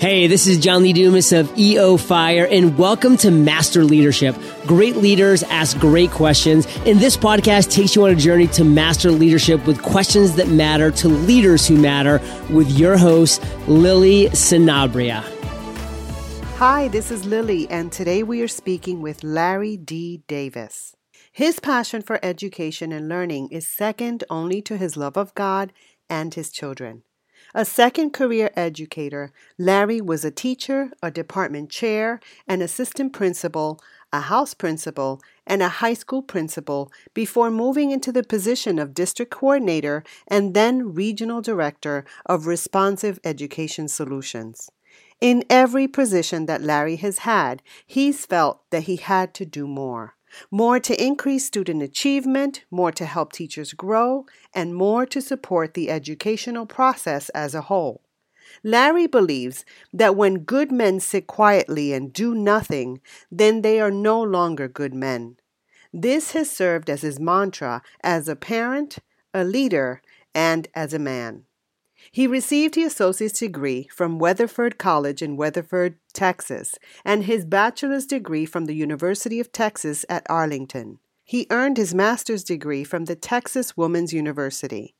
Hey, this is John Lee Dumas of EO Fire, and welcome to Master Leadership. Great leaders ask great questions, and this podcast takes you on a journey to master leadership with questions that matter to leaders who matter with your host, Lily Sinabria. Hi, this is Lily, and today we are speaking with Larry D. Davis. His passion for education and learning is second only to his love of God and his children. A second career educator, Larry was a teacher, a department chair, an assistant principal, a house principal, and a high school principal before moving into the position of district coordinator and then regional director of responsive education solutions. In every position that Larry has had, he's felt that he had to do more more to increase student achievement, more to help teachers grow, and more to support the educational process as a whole. Larry believes that when good men sit quietly and do nothing, then they are no longer good men. This has served as his mantra as a parent, a leader, and as a man. He received his associate's degree from Weatherford College in Weatherford, Texas, and his bachelor's degree from the University of Texas at Arlington. He earned his master's degree from the Texas Woman's University.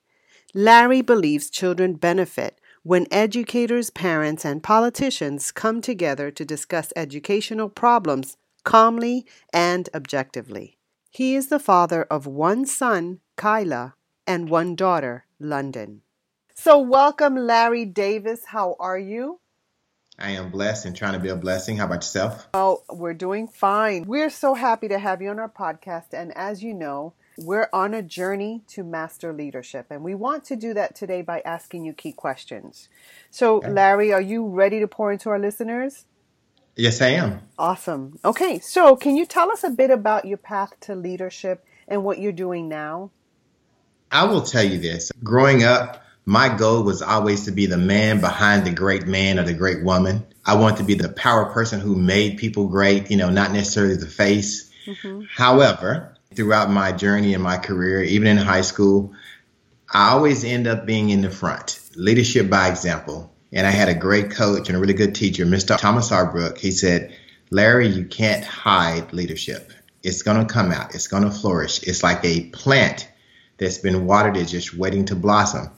Larry believes children benefit when educators, parents, and politicians come together to discuss educational problems calmly and objectively. He is the father of one son, Kyla, and one daughter, London. So, welcome, Larry Davis. How are you? I am blessed and trying to be a blessing. How about yourself? Oh, we're doing fine. We're so happy to have you on our podcast. And as you know, we're on a journey to master leadership. And we want to do that today by asking you key questions. So, okay. Larry, are you ready to pour into our listeners? Yes, I am. Awesome. Okay, so can you tell us a bit about your path to leadership and what you're doing now? I will tell you this. Growing up, my goal was always to be the man behind the great man or the great woman. I want to be the power person who made people great, you know, not necessarily the face. Mm-hmm. However, throughout my journey in my career, even in high school, I always end up being in the front, leadership by example. And I had a great coach and a really good teacher, Mr. Thomas Arbrook. He said, Larry, you can't hide leadership. It's going to come out. It's going to flourish. It's like a plant that's been watered, it's just waiting to blossom.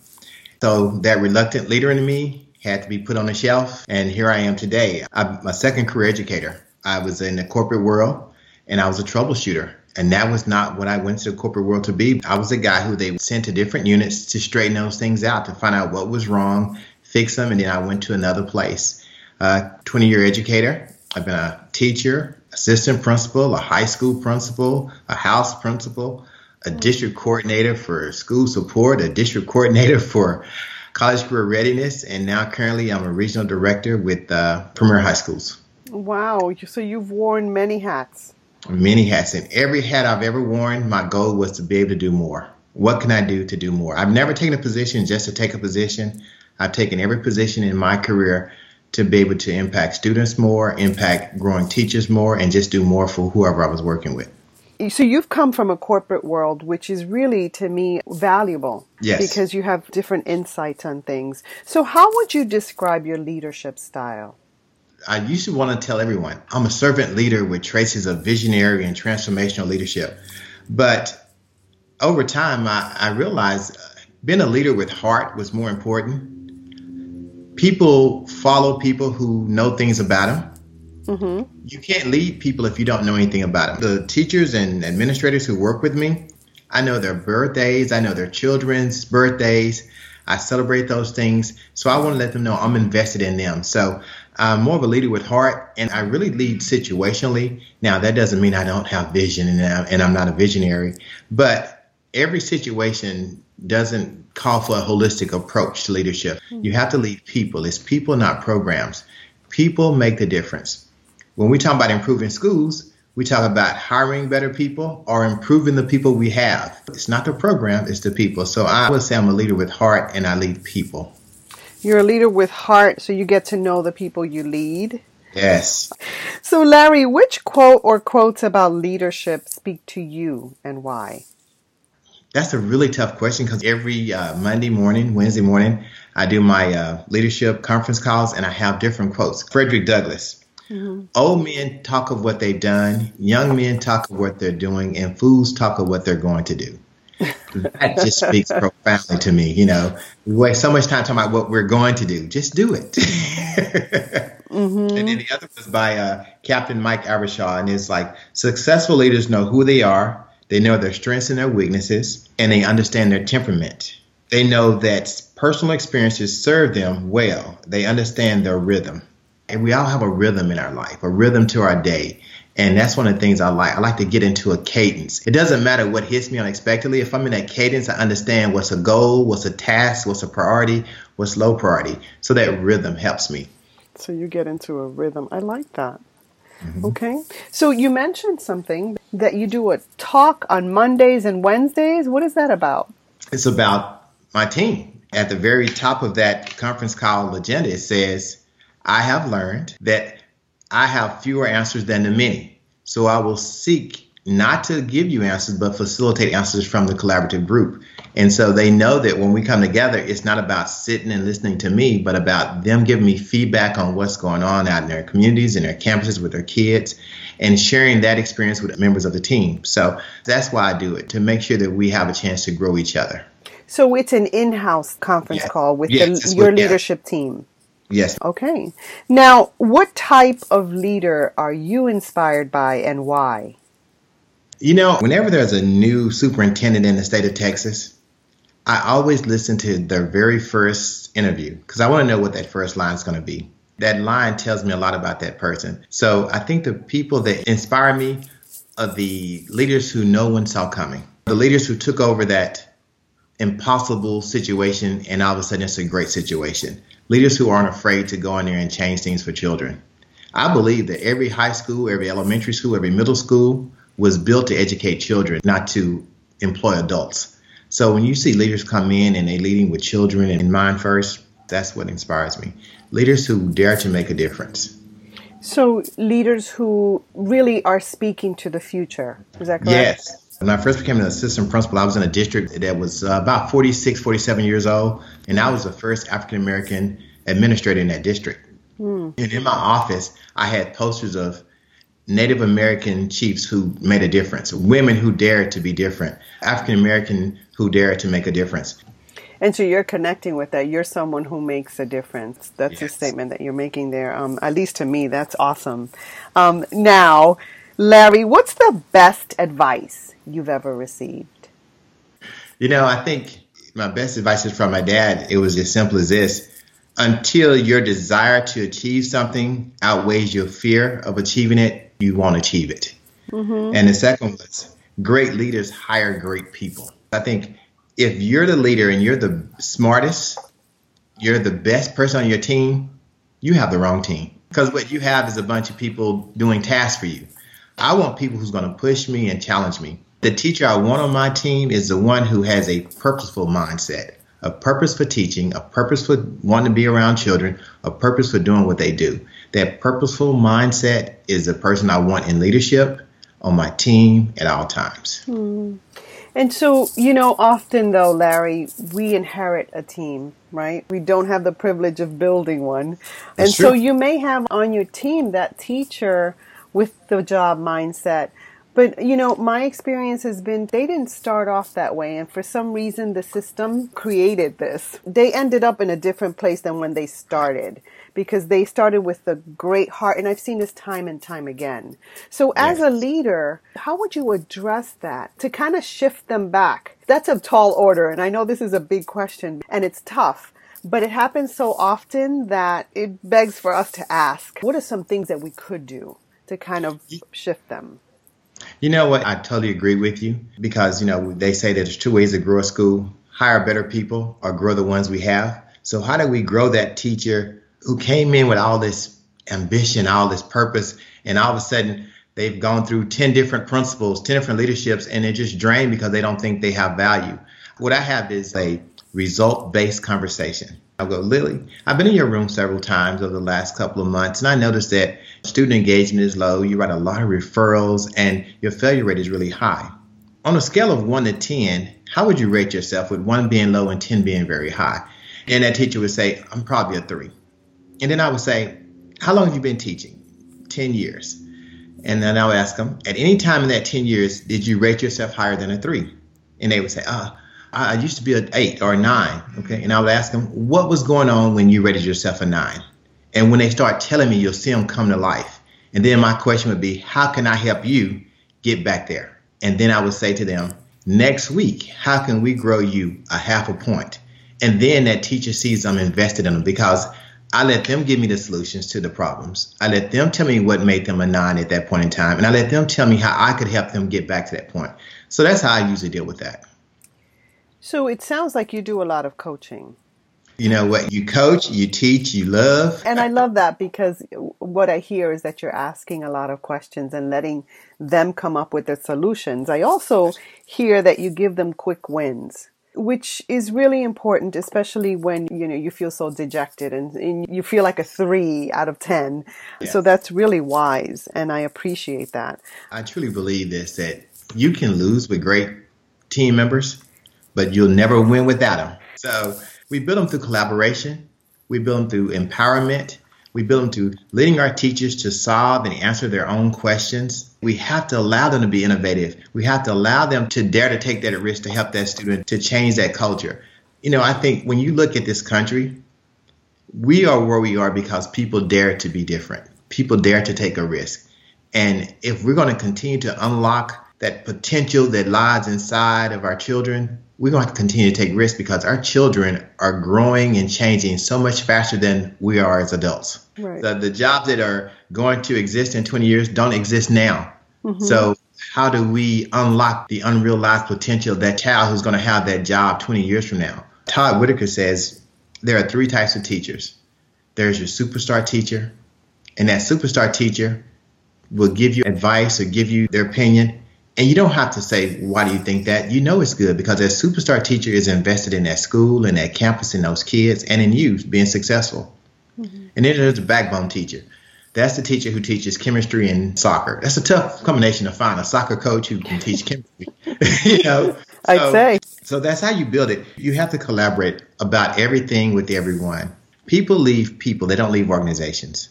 So that reluctant leader in me had to be put on the shelf. And here I am today. I'm a second career educator. I was in the corporate world and I was a troubleshooter. And that was not what I went to the corporate world to be. I was a guy who they sent to different units to straighten those things out, to find out what was wrong, fix them, and then I went to another place. Uh, 20 year educator. I've been a teacher, assistant principal, a high school principal, a house principal, a district coordinator for school support, a district coordinator for college career readiness, and now currently I'm a regional director with uh, Premier High Schools. Wow. So you've worn many hats. Many hats. And every hat I've ever worn, my goal was to be able to do more. What can I do to do more? I've never taken a position just to take a position. I've taken every position in my career to be able to impact students more, impact growing teachers more, and just do more for whoever I was working with so you've come from a corporate world, which is really to me valuable. Yes. Because you have different insights on things. So how would you describe your leadership style? I usually want to tell everyone I'm a servant leader with traces of visionary and transformational leadership. But over time, I, I realized uh, being a leader with heart was more important. People follow people who know things about them Mm-hmm. You can't lead people if you don't know anything about them. The teachers and administrators who work with me, I know their birthdays, I know their children's birthdays. I celebrate those things. So I want to let them know I'm invested in them. So I'm more of a leader with heart and I really lead situationally. Now, that doesn't mean I don't have vision and I'm not a visionary, but every situation doesn't call for a holistic approach to leadership. Mm-hmm. You have to lead people. It's people, not programs. People make the difference when we talk about improving schools, we talk about hiring better people or improving the people we have. It's not the program, it's the people. So I would say I'm a leader with heart and I lead people. You're a leader with heart, so you get to know the people you lead. Yes. So, Larry, which quote or quotes about leadership speak to you and why? That's a really tough question because every uh, Monday morning, Wednesday morning, I do my uh, leadership conference calls and I have different quotes. Frederick Douglass. Mm-hmm. Old men talk of what they've done, young men talk of what they're doing, and fools talk of what they're going to do. that just speaks profoundly to me. You know, we waste so much time talking about what we're going to do. Just do it. mm-hmm. And then the other was by uh, Captain Mike Abrashoff, and it's like successful leaders know who they are, they know their strengths and their weaknesses, and they understand their temperament. They know that personal experiences serve them well. They understand their rhythm. And we all have a rhythm in our life, a rhythm to our day. And that's one of the things I like. I like to get into a cadence. It doesn't matter what hits me unexpectedly. If I'm in that cadence, I understand what's a goal, what's a task, what's a priority, what's low priority. So that rhythm helps me. So you get into a rhythm. I like that. Mm-hmm. Okay. So you mentioned something that you do a talk on Mondays and Wednesdays. What is that about? It's about my team. At the very top of that conference call agenda, it says, I have learned that I have fewer answers than the many. So I will seek not to give you answers, but facilitate answers from the collaborative group. And so they know that when we come together, it's not about sitting and listening to me, but about them giving me feedback on what's going on out in their communities and their campuses with their kids and sharing that experience with members of the team. So that's why I do it, to make sure that we have a chance to grow each other. So it's an in house conference yes. call with yes, the, your what, leadership yeah. team. Yes. Okay. Now, what type of leader are you inspired by and why? You know, whenever there's a new superintendent in the state of Texas, I always listen to their very first interview because I want to know what that first line is going to be. That line tells me a lot about that person. So I think the people that inspire me are the leaders who no one saw coming, the leaders who took over that impossible situation and all of a sudden it's a great situation leaders who aren't afraid to go in there and change things for children. I believe that every high school, every elementary school, every middle school was built to educate children, not to employ adults. So when you see leaders come in and they're leading with children in mind first, that's what inspires me. Leaders who dare to make a difference. So leaders who really are speaking to the future. Is that correct? Yes. When I first became an assistant principal, I was in a district that was uh, about 46, 47 years old, and I was the first African American administrator in that district. Mm. And in my office, I had posters of Native American chiefs who made a difference, women who dared to be different, African American who dared to make a difference. And so you're connecting with that. You're someone who makes a difference. That's yes. a statement that you're making there. Um, at least to me, that's awesome. Um, now, Larry, what's the best advice you've ever received? You know, I think my best advice is from my dad. It was as simple as this until your desire to achieve something outweighs your fear of achieving it, you won't achieve it. Mm-hmm. And the second was great leaders hire great people. I think if you're the leader and you're the smartest, you're the best person on your team, you have the wrong team. Because what you have is a bunch of people doing tasks for you. I want people who's going to push me and challenge me. The teacher I want on my team is the one who has a purposeful mindset, a purpose for teaching, a purpose for wanting to be around children, a purpose for doing what they do. That purposeful mindset is the person I want in leadership on my team at all times. Hmm. And so, you know, often though, Larry, we inherit a team, right? We don't have the privilege of building one. and so you may have on your team that teacher with the job mindset but, you know, my experience has been they didn't start off that way. And for some reason, the system created this. They ended up in a different place than when they started because they started with the great heart. And I've seen this time and time again. So as yes. a leader, how would you address that to kind of shift them back? That's a tall order. And I know this is a big question and it's tough. But it happens so often that it begs for us to ask, what are some things that we could do to kind of shift them? You know what? I totally agree with you because, you know, they say that there's two ways to grow a school hire better people or grow the ones we have. So, how do we grow that teacher who came in with all this ambition, all this purpose, and all of a sudden they've gone through 10 different principals, 10 different leaderships, and they're just drained because they don't think they have value? What I have is a result based conversation. I'll go, Lily, I've been in your room several times over the last couple of months, and I noticed that student engagement is low. You write a lot of referrals, and your failure rate is really high. On a scale of 1 to 10, how would you rate yourself with 1 being low and 10 being very high? And that teacher would say, I'm probably a 3. And then I would say, How long have you been teaching? 10 years. And then I would ask them, At any time in that 10 years, did you rate yourself higher than a 3? And they would say, Ah, I used to be an eight or a nine. Okay. And I would ask them, what was going on when you rated yourself a nine? And when they start telling me, you'll see them come to life. And then my question would be, how can I help you get back there? And then I would say to them, next week, how can we grow you a half a point? And then that teacher sees I'm invested in them because I let them give me the solutions to the problems. I let them tell me what made them a nine at that point in time. And I let them tell me how I could help them get back to that point. So that's how I usually deal with that. So it sounds like you do a lot of coaching. You know what? You coach, you teach, you love. And I love that because what I hear is that you're asking a lot of questions and letting them come up with the solutions. I also hear that you give them quick wins which is really important, especially when you know you feel so dejected and, and you feel like a three out of ten. So that's really wise, and I appreciate that. I truly believe this that you can lose with great team members, but you'll never win without them. So we build them through collaboration. We build them through empowerment. We build them through leading our teachers to solve and answer their own questions. We have to allow them to be innovative. We have to allow them to dare to take that risk to help that student to change that culture. You know, I think when you look at this country, we are where we are because people dare to be different. People dare to take a risk. And if we're going to continue to unlock that potential that lies inside of our children, we're going to have to continue to take risks because our children are growing and changing so much faster than we are as adults. Right. The, the jobs that are going to exist in 20 years don't exist now. Mm-hmm. So, how do we unlock the unrealized potential of that child who's going to have that job 20 years from now? Todd Whitaker says there are three types of teachers there's your superstar teacher, and that superstar teacher will give you advice or give you their opinion and you don't have to say, why do you think that? You know it's good because that superstar teacher is invested in that school and that campus and those kids and in you being successful. Mm-hmm. And then there's the backbone teacher. That's the teacher who teaches chemistry and soccer. That's a tough combination to find a soccer coach who can teach chemistry. you know, so, I'd say. So that's how you build it. You have to collaborate about everything with everyone. People leave people, they don't leave organizations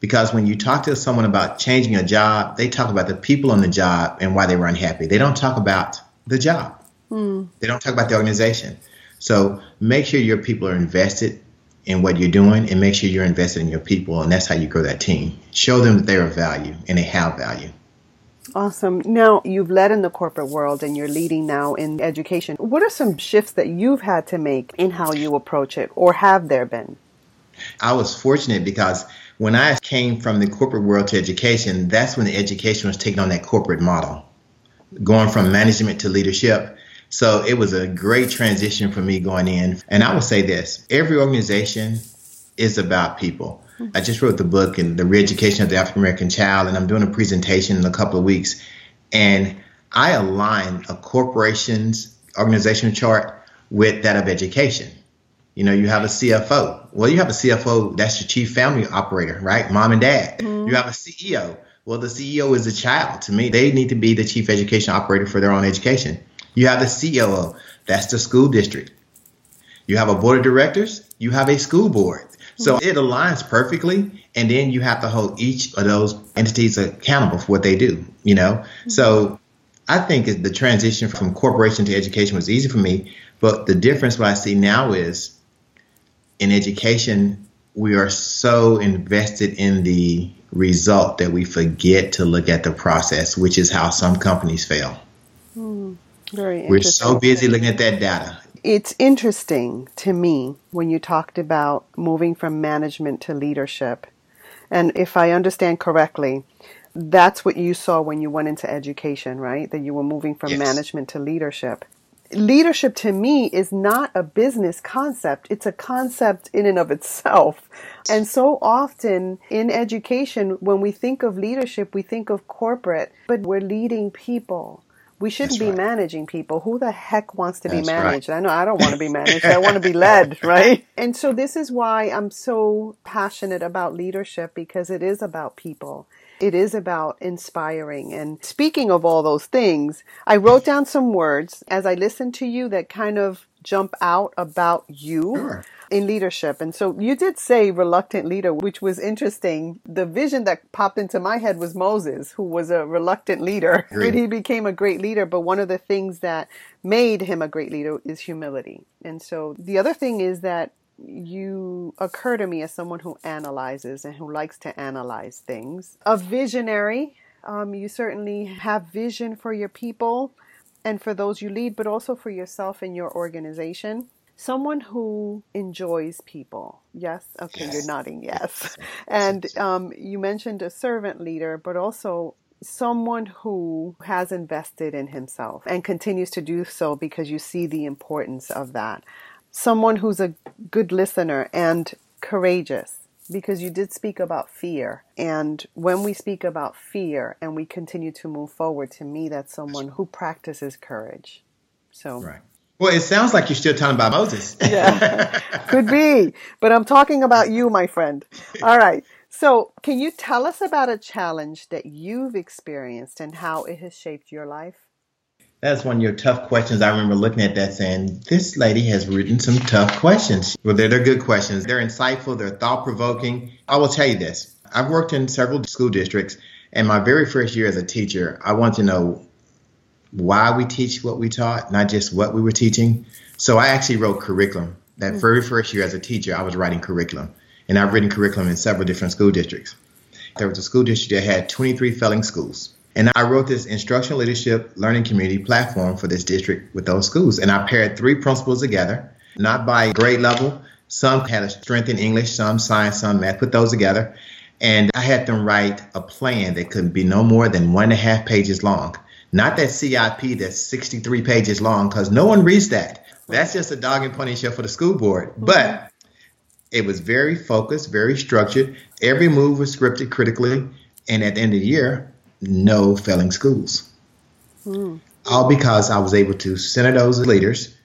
because when you talk to someone about changing a job, they talk about the people on the job and why they were unhappy. They don't talk about the job. Mm. They don't talk about the organization. So make sure your people are invested in what you're doing and make sure you're invested in your people and that's how you grow that team. Show them that they're of value and they have value. Awesome. Now, you've led in the corporate world and you're leading now in education. What are some shifts that you've had to make in how you approach it or have there been? I was fortunate because when I came from the corporate world to education, that's when the education was taking on that corporate model, going from management to leadership. So it was a great transition for me going in. And I will say this every organization is about people. I just wrote the book and the re-education of the African American child, and I'm doing a presentation in a couple of weeks. And I align a corporation's organizational chart with that of education. You know, you have a CFO. Well, you have a CFO, that's your chief family operator, right? Mom and dad. Mm-hmm. You have a CEO. Well, the CEO is a child. To me, they need to be the chief education operator for their own education. You have the COO, that's the school district. You have a board of directors, you have a school board. So mm-hmm. it aligns perfectly. And then you have to hold each of those entities accountable for what they do, you know? Mm-hmm. So I think the transition from corporation to education was easy for me. But the difference what I see now is in education, we are so invested in the result that we forget to look at the process, which is how some companies fail. Mm, very We're so busy looking at that data. It's interesting to me when you talked about moving from management to leadership. And if I understand correctly, that's what you saw when you went into education, right? That you were moving from yes. management to leadership leadership to me is not a business concept. It's a concept in and of itself. And so often in education, when we think of leadership, we think of corporate, but we're leading people. We shouldn't That's be right. managing people. Who the heck wants to be That's right. managed? I know I don't want to be managed. I want to be led, right? And so this is why I'm so passionate about leadership because it is about people. It is about inspiring. And speaking of all those things, I wrote down some words as I listened to you that kind of jump out about you Sure. in leadership. And so you did say reluctant leader, which was interesting. The vision that popped into my head was Moses, who was a reluctant leader, and he became a great leader. But one of the things that made him a great leader is humility. And so the other thing is that you occur to me as someone who analyzes and who likes to analyze things. A visionary. Um, you certainly have vision for your people and for those you lead, but also for yourself and your organization. Someone who enjoys people. Yes? Okay, Yes. you're nodding yes. And um, you mentioned a servant leader, but also someone who has invested in himself and continues to do so because you see the importance of that. Someone who's a good listener and courageous because you did speak about fear. And when we speak about fear and we continue to move forward, to me, that's someone who practices courage. So, Right. Well, it sounds like you're still talking about Moses. yeah, could be. But I'm talking about you, my friend. All right. So, can you tell us about a challenge that you've experienced and how it has shaped your life? That's one of your tough questions. I remember looking at that saying, this lady has written some tough questions. Well, they're, they're good questions. They're insightful. They're thought provoking. I will tell you this. I've worked in several school districts and my very first year as a teacher, I want to know why we teach what we taught, not just what we were teaching. So I actually wrote curriculum. That mm. very first year as a teacher, I was writing curriculum and I've written curriculum in several different school districts. There was a school district that had 23 failing schools. And I wrote this instructional leadership learning community platform for this district with those schools. And I paired three principals together, not by grade level. Some had a strength in English, some science, some math, put those together. And I had them write a plan that could be no more than one and a half pages long. Not that CIP that's 63 pages long, because no one reads that. That's just a dog and pony show for the school board. But it was very focused, very structured. Every move was scripted critically. And at the end of the year, no failing schools. Hmm. All because I was able to center those leaders,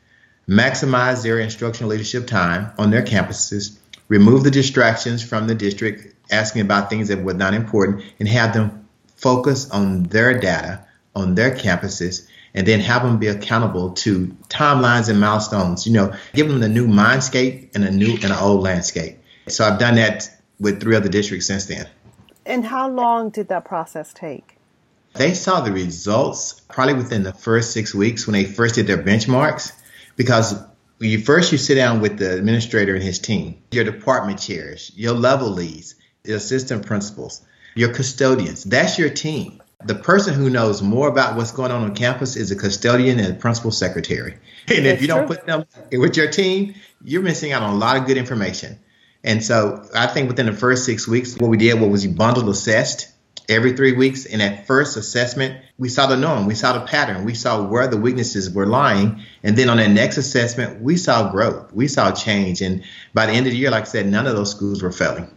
maximize their instructional leadership time on their campuses, remove the distractions from the district, asking about things that were not important, and have them focus on their data, on their campuses, and then have them be accountable to timelines and milestones. You know, give them the new mindscape and a new and an old landscape. So I've done that with three other districts since then. And how long did that process take? They saw the results probably within the first six weeks when they first did their benchmarks, because when you first you sit down with the administrator and his team, your department chairs, your level leads, your assistant principals, your custodians. That's your team. The person who knows more about what's going on on campus is a custodian and a principal secretary. And if That's you don't put them with your team, you're missing out on a lot of good information. And so I think within the first six weeks, what we did what was we bundled assessed every three weeks. And at first assessment, we saw the norm, we saw the pattern, we saw where the weaknesses were lying. And then on that next assessment, we saw growth, we saw change. And by the end of the year, like I said, none of those schools were failing.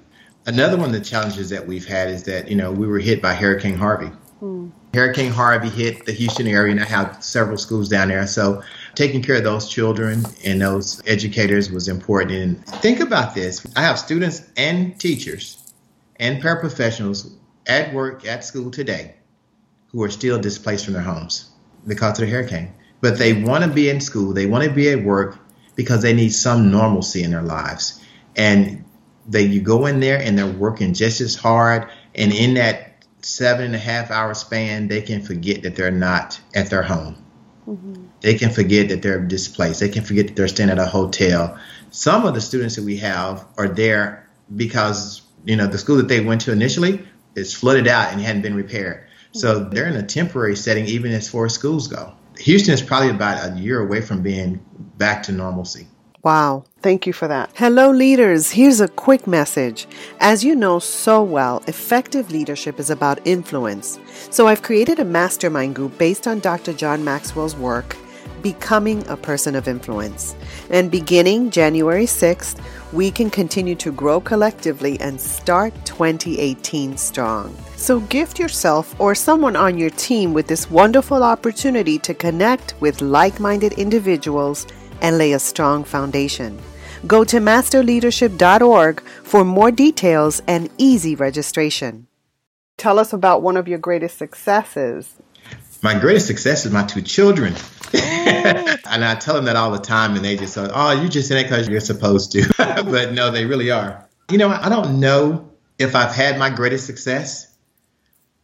Another one of the challenges that we've had is that, you know, we were hit by Hurricane Harvey. Hmm. Hurricane Harvey hit the Houston area, and I have several schools down there. So taking care of those children and those educators was important. And think about this I have students and teachers and paraprofessionals at work, at school today, who are still displaced from their homes because of the hurricane. But they want to be in school, they want to be at work because they need some normalcy in their lives. And they you go in there and they're working just as hard. And in that seven and a half hour span, they can forget that they're not at their home. They can forget that they're displaced. They can forget that they're staying at a hotel. Some of the students that we have are there because you know the school that they went to initially is flooded out and hadn't been repaired. So they're in a temporary setting, even as far as schools go. Houston is probably about a year away from being back to normalcy. Wow. Thank you for that. Hello, leaders. Here's a quick message. As you know so well, effective leadership is about influence. So I've created a mastermind group based on Dr. John Maxwell's work, Becoming a Person of Influence. And beginning January 6th, we can continue to grow collectively and start 2018 strong. So gift yourself or someone on your team with this wonderful opportunity to connect with like minded individuals and lay a strong foundation. Go to masterleadership.org for more details and easy registration. Tell us about one of your greatest successes. My greatest success is my two children. Oh. and I tell them that all the time, and they just say, "Oh, you're just said it because you're supposed to," but no, they really are. You know, I don't know if I've had my greatest success,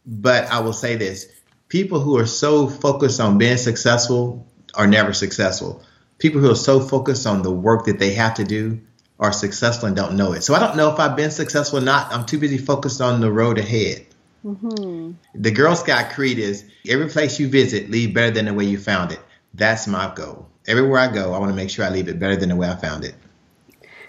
but I will say this: people who are so focused on being successful are never successful. People who are so focused on the work that they have to do are successful and don't know it. So I don't know if I've been successful or not. I'm too busy focused on the road ahead. Mm-hmm. The Girl Scout creed is every place you visit, leave better than the way you found it. That's my goal. Everywhere I go, I want to make sure I leave it better than the way I found it.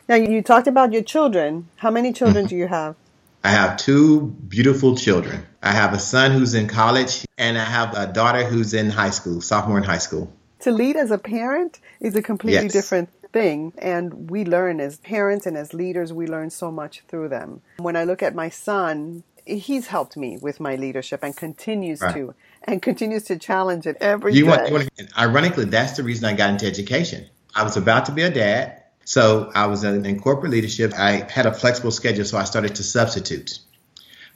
Now, you talked about your children. How many children mm-hmm. do you have? I have two beautiful children. I have a son who's in college, and I have a daughter who's in high school, sophomore in high school. To lead as a parent is a completely yes. different thing. And we learn as parents and as leaders, we learn so much through them. When I look at my son, he's helped me with my leadership and continues right. to and continues to challenge it every you day. Want, you want to, ironically, that's the reason I got into education. I was about to be a dad, so I was in, in corporate leadership. I had a flexible schedule, so I started to substitute.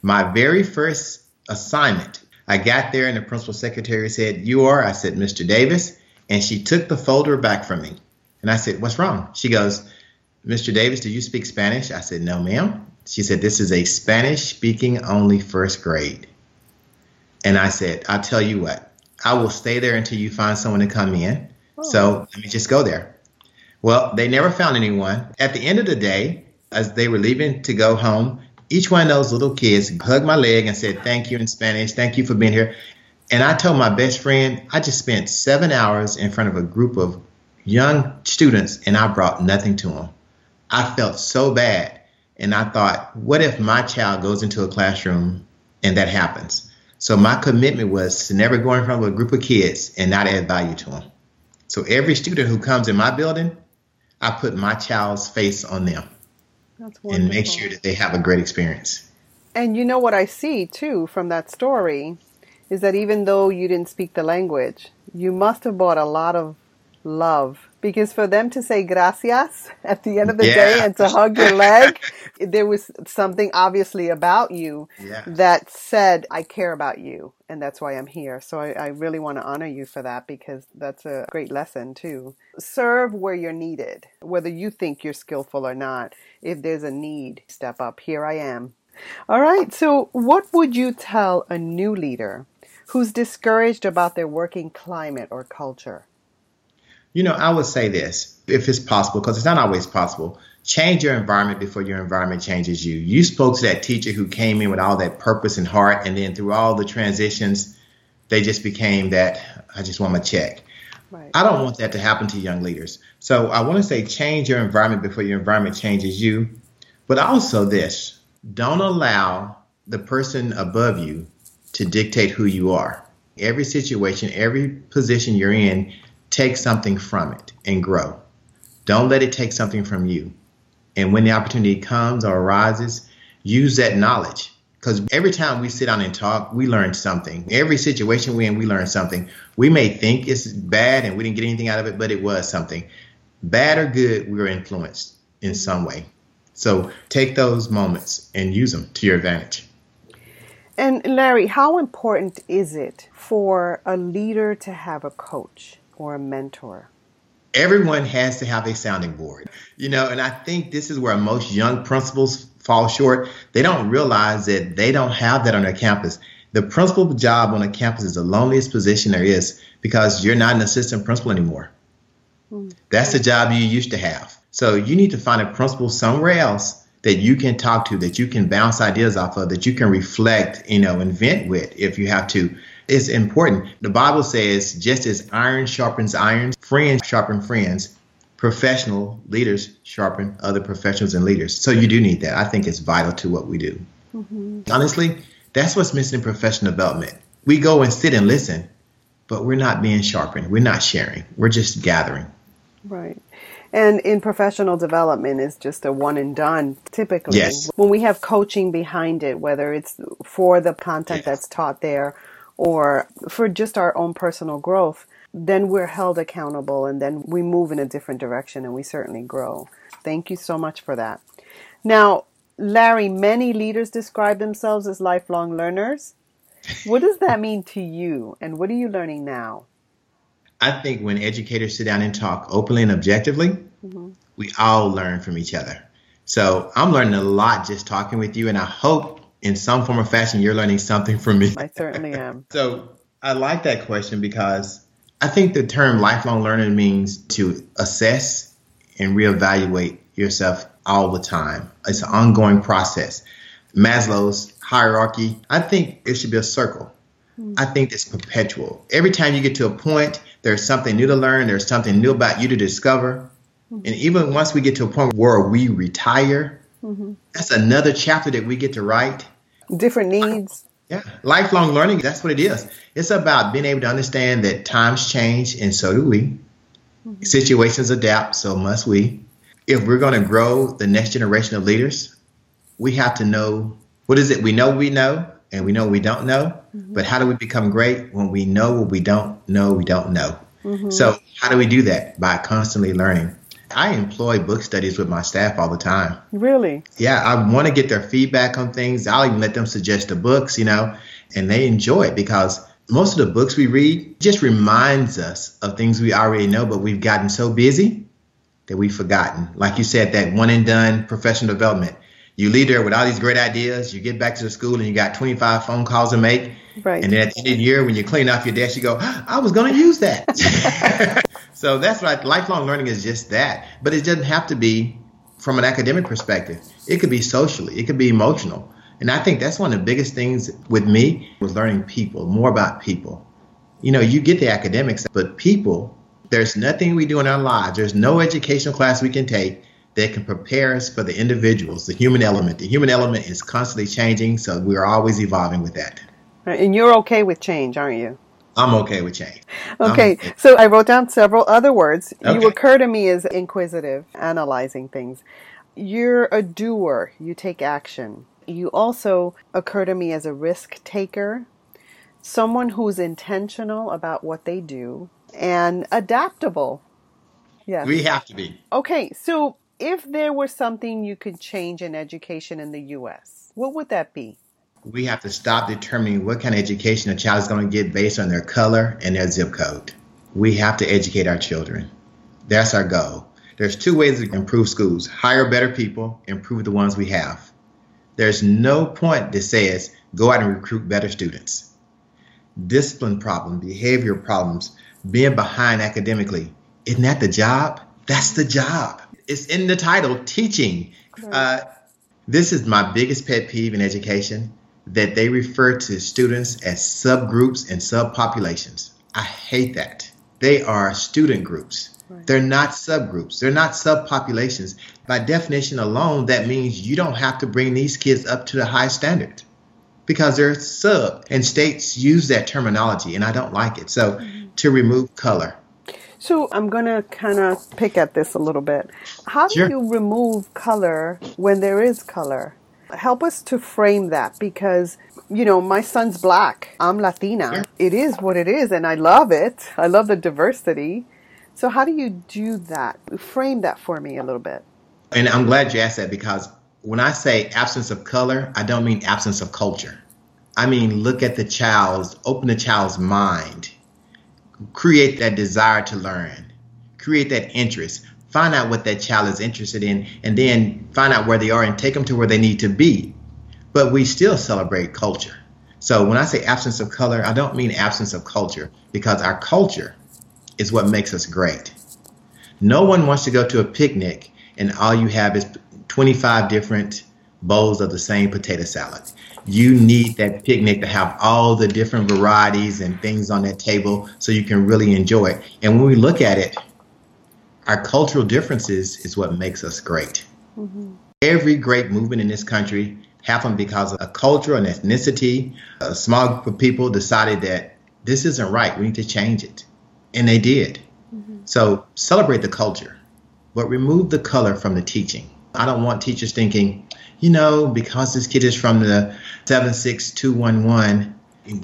My very first assignment, I got there, and the principal secretary said, "You are." I said, "Mr. Davis," and she took the folder back from me, and I said, "What's wrong?" She goes, "Mr. Davis, do you speak Spanish?" I said, "No, ma'am." She said, This is a Spanish speaking only first grade. And I said, I'll tell you what, I will stay there until you find someone to come in. Oh. So let me just go there. Well, they never found anyone. At the end of the day, as they were leaving to go home, each one of those little kids hugged my leg and said, Thank you in Spanish. Thank you for being here. And I told my best friend, I just spent seven hours in front of a group of young students and I brought nothing to them. I felt so bad. And I thought, what if my child goes into a classroom and that happens? So my commitment was to never go in front of a group of kids and not add value to them. So every student who comes in my building, I put my child's face on them and make sure that they have a great experience. And you know what I see too from that story is that even though you didn't speak the language, you must have brought a lot of love because for them to say gracias at the end of the yeah. day and to hug your leg, there was something obviously about you yeah. that said, I care about you and that's why I'm here. So I, I really want to honor you for that because that's a great lesson too. Serve where you're needed, whether you think you're skillful or not. If there's a need, step up. Here I am. All right. So what would you tell a new leader who's discouraged about their working climate or culture? You know, I would say this, if it's possible, because it's not always possible. Change your environment before your environment changes you. You spoke to that teacher who came in with all that purpose and heart, and then through all the transitions, they just became that I just want my check. Right. I don't want that to happen to young leaders. So I want to say change your environment before your environment changes you. But also this don't allow the person above you to dictate who you are. Every situation, every position you're in, take something from it and grow. Don't let it take something from you. And when the opportunity comes or arises, use that knowledge. Because every time we sit down and talk, we learn something. Every situation we're in, we learn something. We may think it's bad and we didn't get anything out of it, but it was something. Bad or good, we were influenced in some way. So take those moments and use them to your advantage. And Larry, how important is it for a leader to have a coach? or a mentor? Everyone has to have a sounding board, you know, and I think this is where most young principals fall short. They don't realize that they don't have that on their campus. The principal job on a campus is the loneliest position there is because you're not an assistant principal anymore. Mm-hmm. That's the job you used to have. So you need to find a principal somewhere else that you can talk to, that you can bounce ideas off of, that you can reflect, you know, and vent with if you have to It's important. The Bible says, just as iron sharpens iron, friends sharpen friends, professional leaders sharpen other professionals and leaders. So you do need that. I think it's vital to what we do. Mm-hmm. Honestly, that's what's missing in professional development. We go and sit and listen, but we're not being sharpened. We're not sharing. We're just gathering. Right. And in professional development it's just a one and done typically. Yes. When we have coaching behind it, whether it's for the content Yes. that's taught there or for just our own personal growth, then we're held accountable and then we move in a different direction and we certainly grow. Thank you so much for that. Now, Larry, many leaders describe themselves as lifelong learners. What does that mean to you and what are you learning now? I think when educators sit down and talk openly and objectively, mm-hmm. we all learn from each other. So I'm learning a lot just talking with you, and I hope in some form or fashion you're learning something from me. I certainly am. So I like that question because I think the term lifelong learner means to assess and reevaluate yourself all the time. It's an ongoing process. Maslow's hierarchy, I think it should be a circle. Mm-hmm. I think it's perpetual. Every time you get to a point, there's something new to learn, there's something new about you to discover. Mm-hmm. And even once we get to a point where we retire, mm-hmm. that's another chapter that we get to write. Different needs. Yeah, lifelong learning, that's what it is. It's about being able to understand that times change and so do we. Mm-hmm. Situations adapt, so must we. If we're going to grow the next generation of leaders, we have to know what is it we know we know and we know we don't know. Mm-hmm. But how do we become great when we know what we don't know we don't know? Mm-hmm. So, how do we do that? By constantly learning. I employ book studies with my staff all the time Really? yeah, I want to get their feedback on things. I'll even let them suggest the books, you know, and they enjoy it because most of the books we read just reminds us of things we already know, but we've gotten so busy that we've forgotten. Like you said, that one and done professional development. You leave there with all these great ideas. You get back to the school and you got 25 phone calls to make. Right. And then at the end of the year, when you clean off your desk, you go, I was going to use that. so that's right. lifelong learning is just that. But it doesn't have to be from an academic perspective. It could be socially, it could be emotional. And I think that's one of the biggest things with me was learning people, more about people. You know, you get the academics, but people, there's nothing we do in our lives, there's no educational class we can take that can prepare us for the individuals, the human element. The human element is constantly changing, so we're always evolving with that. And you're okay with change, aren't you? I'm okay with change. Okay, so I wrote down several other words. You occur to me as inquisitive, analyzing things. You're a doer, you take action. You also occur to me as a risk taker, someone who's intentional about what they do, and adaptable. Yes. We have to be. okay, so if there was something you could change in education in the U.S., what would that be? We have to stop determining what kind of education a child is going to get based on their color and their zip code. We have to educate our children. That's our goal. There's two ways to improve schools hire better people, improve the ones we have. There's no point that says go out and recruit better students. Discipline problems, behavior problems, being behind academically, isn't that the job? That's the job. It's in the title, teaching. Uh, this is my biggest pet peeve in education that they refer to students as subgroups and subpopulations. I hate that. They are student groups. They're not subgroups. They're not subpopulations. By definition alone, that means you don't have to bring these kids up to the high standard because they're sub. And states use that terminology, and I don't like it. So to remove color, So I'm going to kind of pick at this a little bit. How do Sure. you remove color when there is color? Help us to frame that because, you know, my son's black. I'm Latina. Sure. It is what it is, and I love it. I love the diversity. So, how do you do that? Frame that for me a little bit. And I'm glad you asked that because when I say absence of color, I don't mean absence of culture. I mean, look at the child's, open the child's mind, create that desire to learn, create that interest, find out what that child is interested in, and then find out where they are and take them to where they need to be. But we still celebrate culture. So when I say absence of color, I don't mean absence of culture because our culture is what makes us great. No one wants to go to a picnic and all you have is 25 different bowls of the same potato salad. You need that picnic to have all the different varieties and things on that table so you can really enjoy it. And when we look at it, our cultural differences is what makes us great. Every great movement in this country happened because of a culture, an ethnicity, a small group of people decided that this isn't right. We need to change it. And they did. Mm-hmm. So celebrate the culture, but remove the color from the teaching. I don't want teachers thinking, you know, because this kid is from the 76211,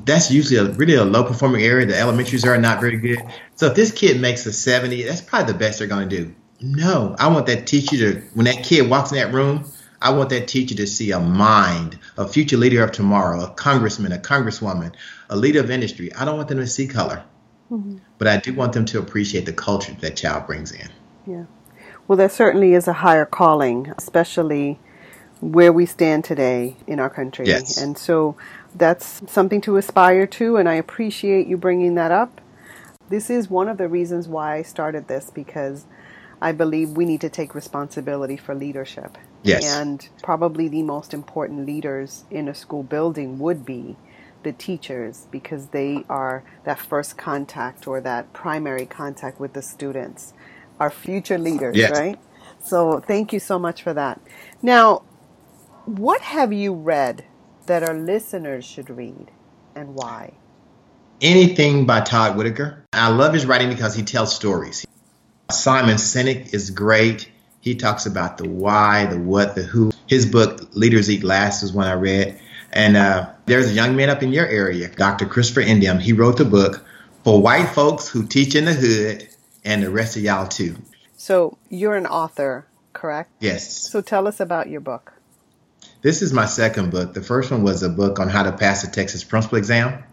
that's usually a really a low performing area. The elementaries are not very good. So if this kid makes a 70, that's probably the best they're going to do. No, I want that teacher to, when that kid walks in that room, I want that teacher to see a mind, a future leader of tomorrow, a congressman, a congresswoman, a leader of industry. I don't want them to see color, mm-hmm. but I do want them to appreciate the culture that child brings in. Yeah. Well, there certainly is a higher calling, especially where we stand today in our country. Yes. And so that's something to aspire to, and I appreciate you bringing that up. This is one of the reasons why I started this because I believe we need to take responsibility for leadership. Yes. And probably the most important leaders in a school building would be the teachers because they are that first contact or that primary contact with the students, our future leaders, yes. right? So thank you so much for that. Now, what have you read that our listeners should read and why? Anything by Todd Whitaker. I love his writing because he tells stories. Simon Sinek is great. He talks about the why, the what, the who. His book, Leaders Eat Last, is one I read. And uh, there's a young man up in your area, Dr. Christopher Emdin. He wrote the book for white folks who teach in the hood and the rest of y'all too. So you're an author, correct? Yes. So tell us about your book. This is my second book. The first one was a book on how to pass the Texas principal exam,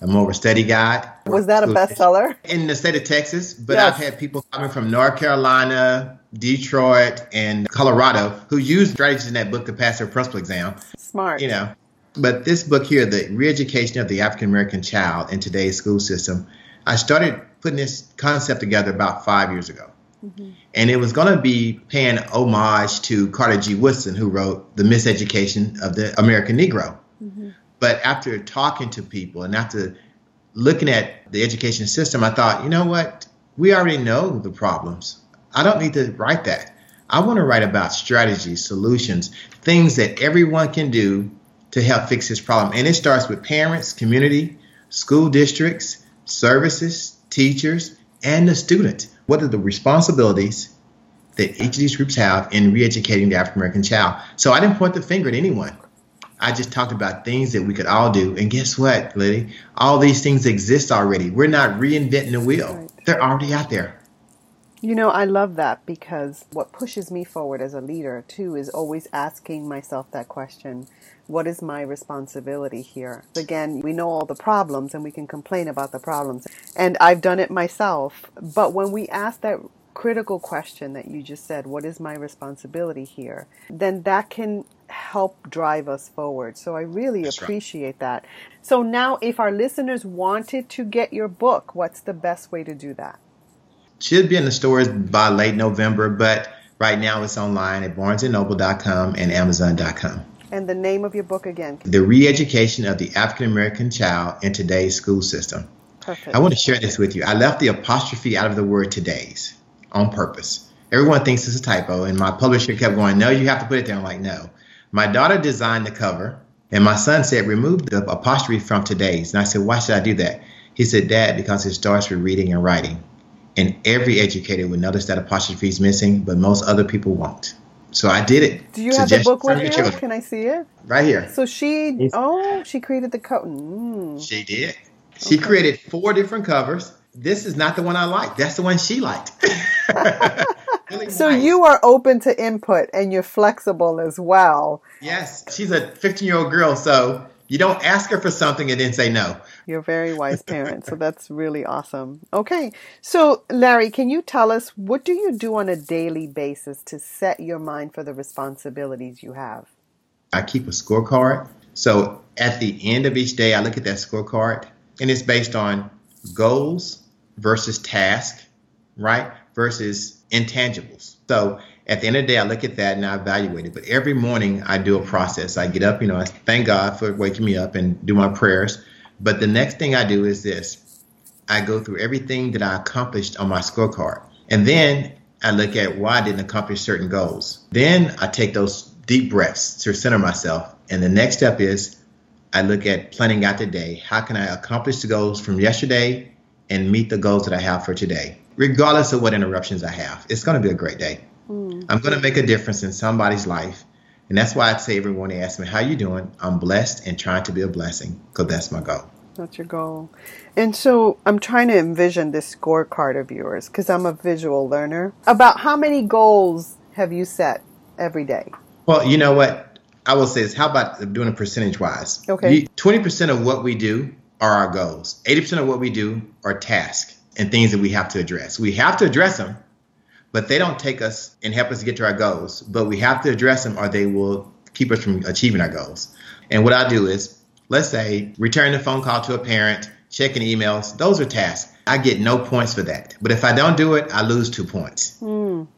a more of a study guide. Was that a bestseller? In the state of Texas, but yes. I've had people coming from North Carolina, Detroit, and Colorado who used strategies in that book to pass their principal exam. Smart. You know, but this book here, The Reeducation of the African American Child in Today's School System, I started putting this concept together about five years ago. Mm-hmm. And it was going to be paying homage to Carter G. Woodson, who wrote The Miseducation of the American Negro. Mm-hmm. But after talking to people and after looking at the education system, I thought, you know what? We already know the problems. I don't need to write that. I want to write about strategies, solutions, things that everyone can do to help fix this problem. And it starts with parents, community, school districts, services, teachers, and the student. What are the responsibilities that each of these groups have in re-educating the African American child? So I didn't point the finger at anyone. I just talked about things that we could all do. And guess what, Liddy? All these things exist already. We're not reinventing the wheel. Right. They're already out there. You know, I love that because what pushes me forward as a leader, too, is always asking myself that question what is my responsibility here? Again, we know all the problems and we can complain about the problems. And I've done it myself. But when we ask that critical question that you just said, what is my responsibility here? Then that can help drive us forward. So I really That's appreciate right. that. So now, if our listeners wanted to get your book, what's the best way to do that? Should be in the stores by late November, but right now it's online at barnesandnoble.com and amazon.com. And the name of your book again? The Reeducation of the African American Child in Today's School System. Perfect. I want to share this with you. I left the apostrophe out of the word today's on purpose. Everyone thinks it's a typo, and my publisher kept going, No, you have to put it there. I'm like, No. My daughter designed the cover, and my son said, Remove the apostrophe from today's. And I said, Why should I do that? He said, Dad, because it starts with reading and writing and every educator would notice that apostrophe is missing, but most other people won't. So I did it. Do you have the book with you? Can I see it? Right here. So she, oh, she created the cover. Mm. She did. She okay. created four different covers. This is not the one I liked. That's the one she liked. really so nice. you are open to input and you're flexible as well. Yes, she's a 15 year old girl, so you don't ask her for something and then say no. You're a very wise parent, so that's really awesome. Okay, so Larry, can you tell us what do you do on a daily basis to set your mind for the responsibilities you have? I keep a scorecard. So at the end of each day, I look at that scorecard, and it's based on goals versus task, right? Versus intangibles. So at the end of the day, I look at that and I evaluate it. But every morning I do a process. I get up, you know, I thank God for waking me up and do my prayers. But the next thing I do is this I go through everything that I accomplished on my scorecard. And then I look at why I didn't accomplish certain goals. Then I take those deep breaths to center myself. And the next step is I look at planning out the day. How can I accomplish the goals from yesterday and meet the goals that I have for today, regardless of what interruptions I have? It's going to be a great day. Mm. I'm going to make a difference in somebody's life. And that's why I'd say everyone they ask me, how you doing? I'm blessed and trying to be a blessing because that's my goal. That's your goal. And so I'm trying to envision this scorecard of yours because I'm a visual learner. About how many goals have you set every day? Well, you know what? I will say is how about doing it percentage wise? Okay. 20% of what we do are our goals. 80% of what we do are tasks and things that we have to address. We have to address them, but they don't take us and help us get to our goals. But we have to address them or they will keep us from achieving our goals. And what I do is, let's say, return a phone call to a parent, checking emails. Those are tasks. I get no points for that. But if I don't do it, I lose two points. Mm.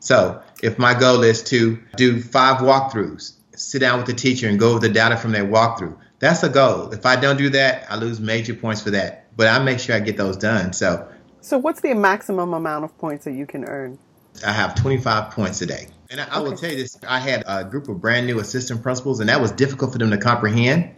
So if my goal is to do five walkthroughs, sit down with the teacher and go over the data from that walkthrough, that's a goal. If I don't do that, I lose major points for that. But I make sure I get those done. So So what's the maximum amount of points that you can earn? I have 25 points a day. And I, I will tell you this, I had a group of brand new assistant principals and that was difficult for them to comprehend.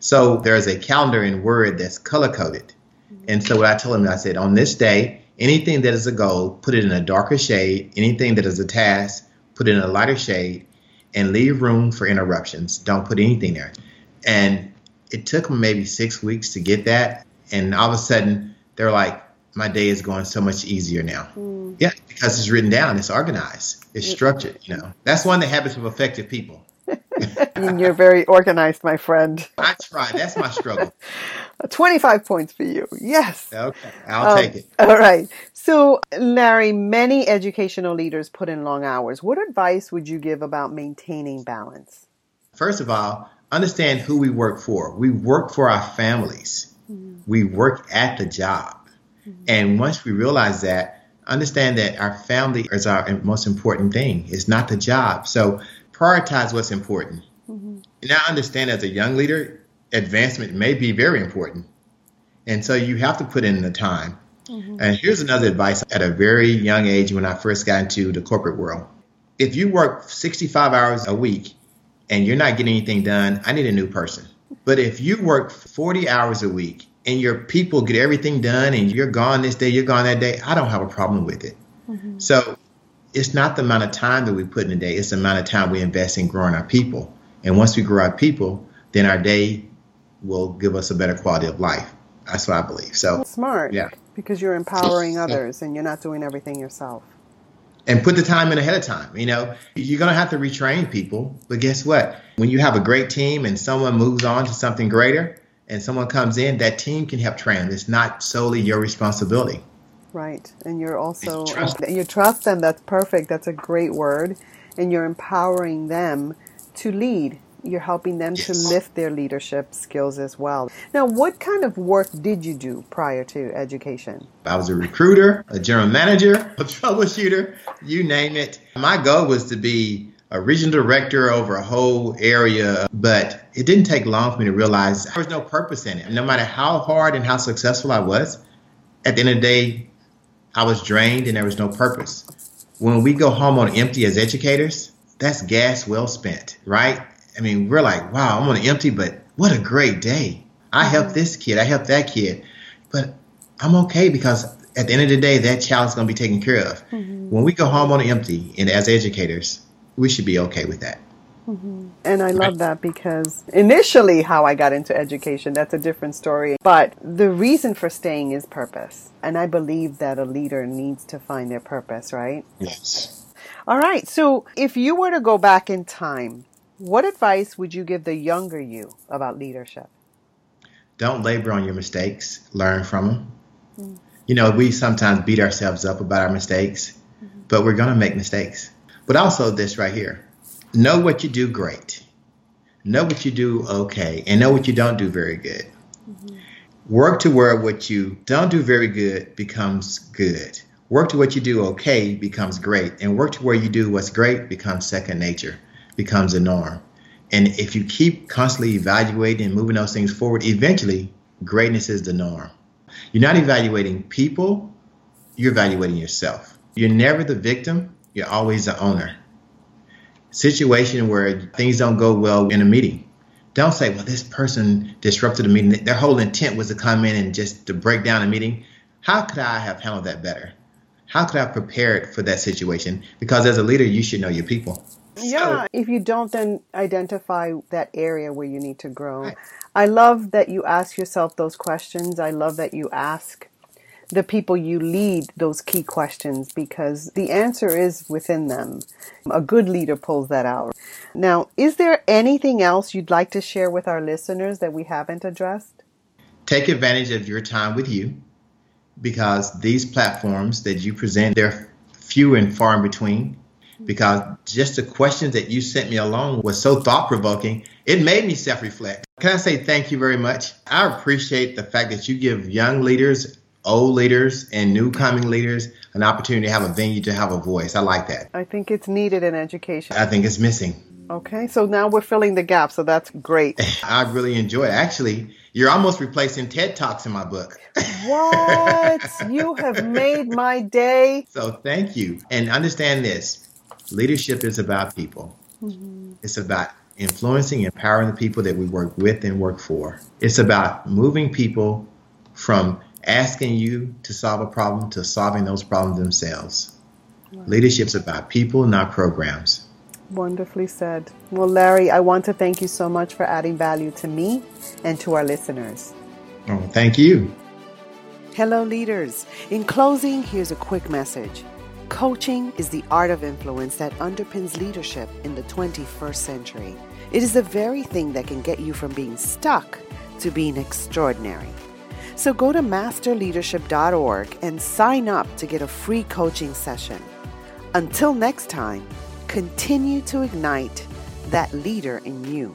So there's a calendar in Word that's color coded. Mm-hmm. And so what I told them, I said, on this day, Anything that is a goal, put it in a darker shade. Anything that is a task, put it in a lighter shade and leave room for interruptions. Don't put anything there. And it took them maybe six weeks to get that. And all of a sudden, they're like, my day is going so much easier now. Mm. Yeah, because it's written down, it's organized, it's structured. You know, that's one of the habits of effective people. You're very organized, my friend. I try. That's my struggle. 25 points for you. Yes. Okay. I'll um, take it. All right. So, Larry, many educational leaders put in long hours. What advice would you give about maintaining balance? First of all, understand who we work for. We work for our families. Mm-hmm. We work at the job. Mm-hmm. And once we realize that, understand that our family is our most important thing. It's not the job. So prioritize what's important. Mm-hmm. And I understand as a young leader, advancement may be very important. And so you have to put in the time. Mm-hmm. And here's another advice at a very young age when I first got into the corporate world. If you work 65 hours a week and you're not getting anything done, I need a new person. But if you work 40 hours a week and your people get everything done and you're gone this day, you're gone that day, I don't have a problem with it. Mm-hmm. So it's not the amount of time that we put in a day, it's the amount of time we invest in growing our people. And once we grow our people, then our day will give us a better quality of life. That's what I believe. So smart. Yeah. Because you're empowering others and you're not doing everything yourself. And put the time in ahead of time. You know, you're going to have to retrain people. But guess what? When you have a great team and someone moves on to something greater and someone comes in, that team can help train. It's not solely your responsibility. Right. And you're also, you trust, you trust them. That's perfect. That's a great word. And you're empowering them to lead you're helping them yes. to lift their leadership skills as well. Now, what kind of work did you do prior to education? I was a recruiter, a general manager, a troubleshooter, you name it. My goal was to be a regional director over a whole area, but it didn't take long for me to realize there was no purpose in it. No matter how hard and how successful I was, at the end of the day, I was drained and there was no purpose. When we go home on empty as educators, that's gas well spent, right? I mean, we're like, wow, I'm on empty, but what a great day. I helped mm-hmm. this kid, I helped that kid, but I'm okay because at the end of the day, that child's going to be taken care of. Mm-hmm. When we go home on empty, and as educators, we should be okay with that. Mm-hmm. And I love that because initially, how I got into education, that's a different story. But the reason for staying is purpose. And I believe that a leader needs to find their purpose, right? Yes. All right. So if you were to go back in time what advice would you give the younger you about leadership? Don't labor on your mistakes, learn from them. Mm-hmm. You know, we sometimes beat ourselves up about our mistakes, mm-hmm. but we're going to make mistakes. But also, this right here know what you do great, know what you do okay, and know what you don't do very good. Mm-hmm. Work to where what you don't do very good becomes good. Work to what you do okay becomes great, and work to where you do what's great becomes second nature becomes a norm. And if you keep constantly evaluating and moving those things forward, eventually greatness is the norm. You're not evaluating people, you're evaluating yourself. You're never the victim, you're always the owner. Situation where things don't go well in a meeting. Don't say, well, this person disrupted the meeting. Their whole intent was to come in and just to break down a meeting. How could I have handled that better? How could I have prepared for that situation? Because as a leader, you should know your people. Yeah. So, if you don't then identify that area where you need to grow. Right. I love that you ask yourself those questions. I love that you ask the people you lead those key questions because the answer is within them. A good leader pulls that out. Now, is there anything else you'd like to share with our listeners that we haven't addressed? Take advantage of your time with you because these platforms that you present, they're few and far in between. Because just the questions that you sent me along was so thought provoking, it made me self reflect. Can I say thank you very much? I appreciate the fact that you give young leaders old leaders and new coming leaders an opportunity to have a venue to have a voice. I like that. I think it's needed in education. I think it's missing. Okay, so now we're filling the gap, so that's great. I really enjoy it. Actually, you're almost replacing TED Talks in my book. What? you have made my day. So thank you. And understand this leadership is about people, mm-hmm. it's about influencing, empowering the people that we work with and work for. It's about moving people from asking you to solve a problem to solving those problems themselves. Wow. Leadership's about people, not programs. Wonderfully said. Well, Larry, I want to thank you so much for adding value to me and to our listeners. Oh, thank you. Hello, leaders. In closing, here's a quick message. Coaching is the art of influence that underpins leadership in the 21st century. It is the very thing that can get you from being stuck to being extraordinary. So go to masterleadership.org and sign up to get a free coaching session. Until next time, continue to ignite that leader in you.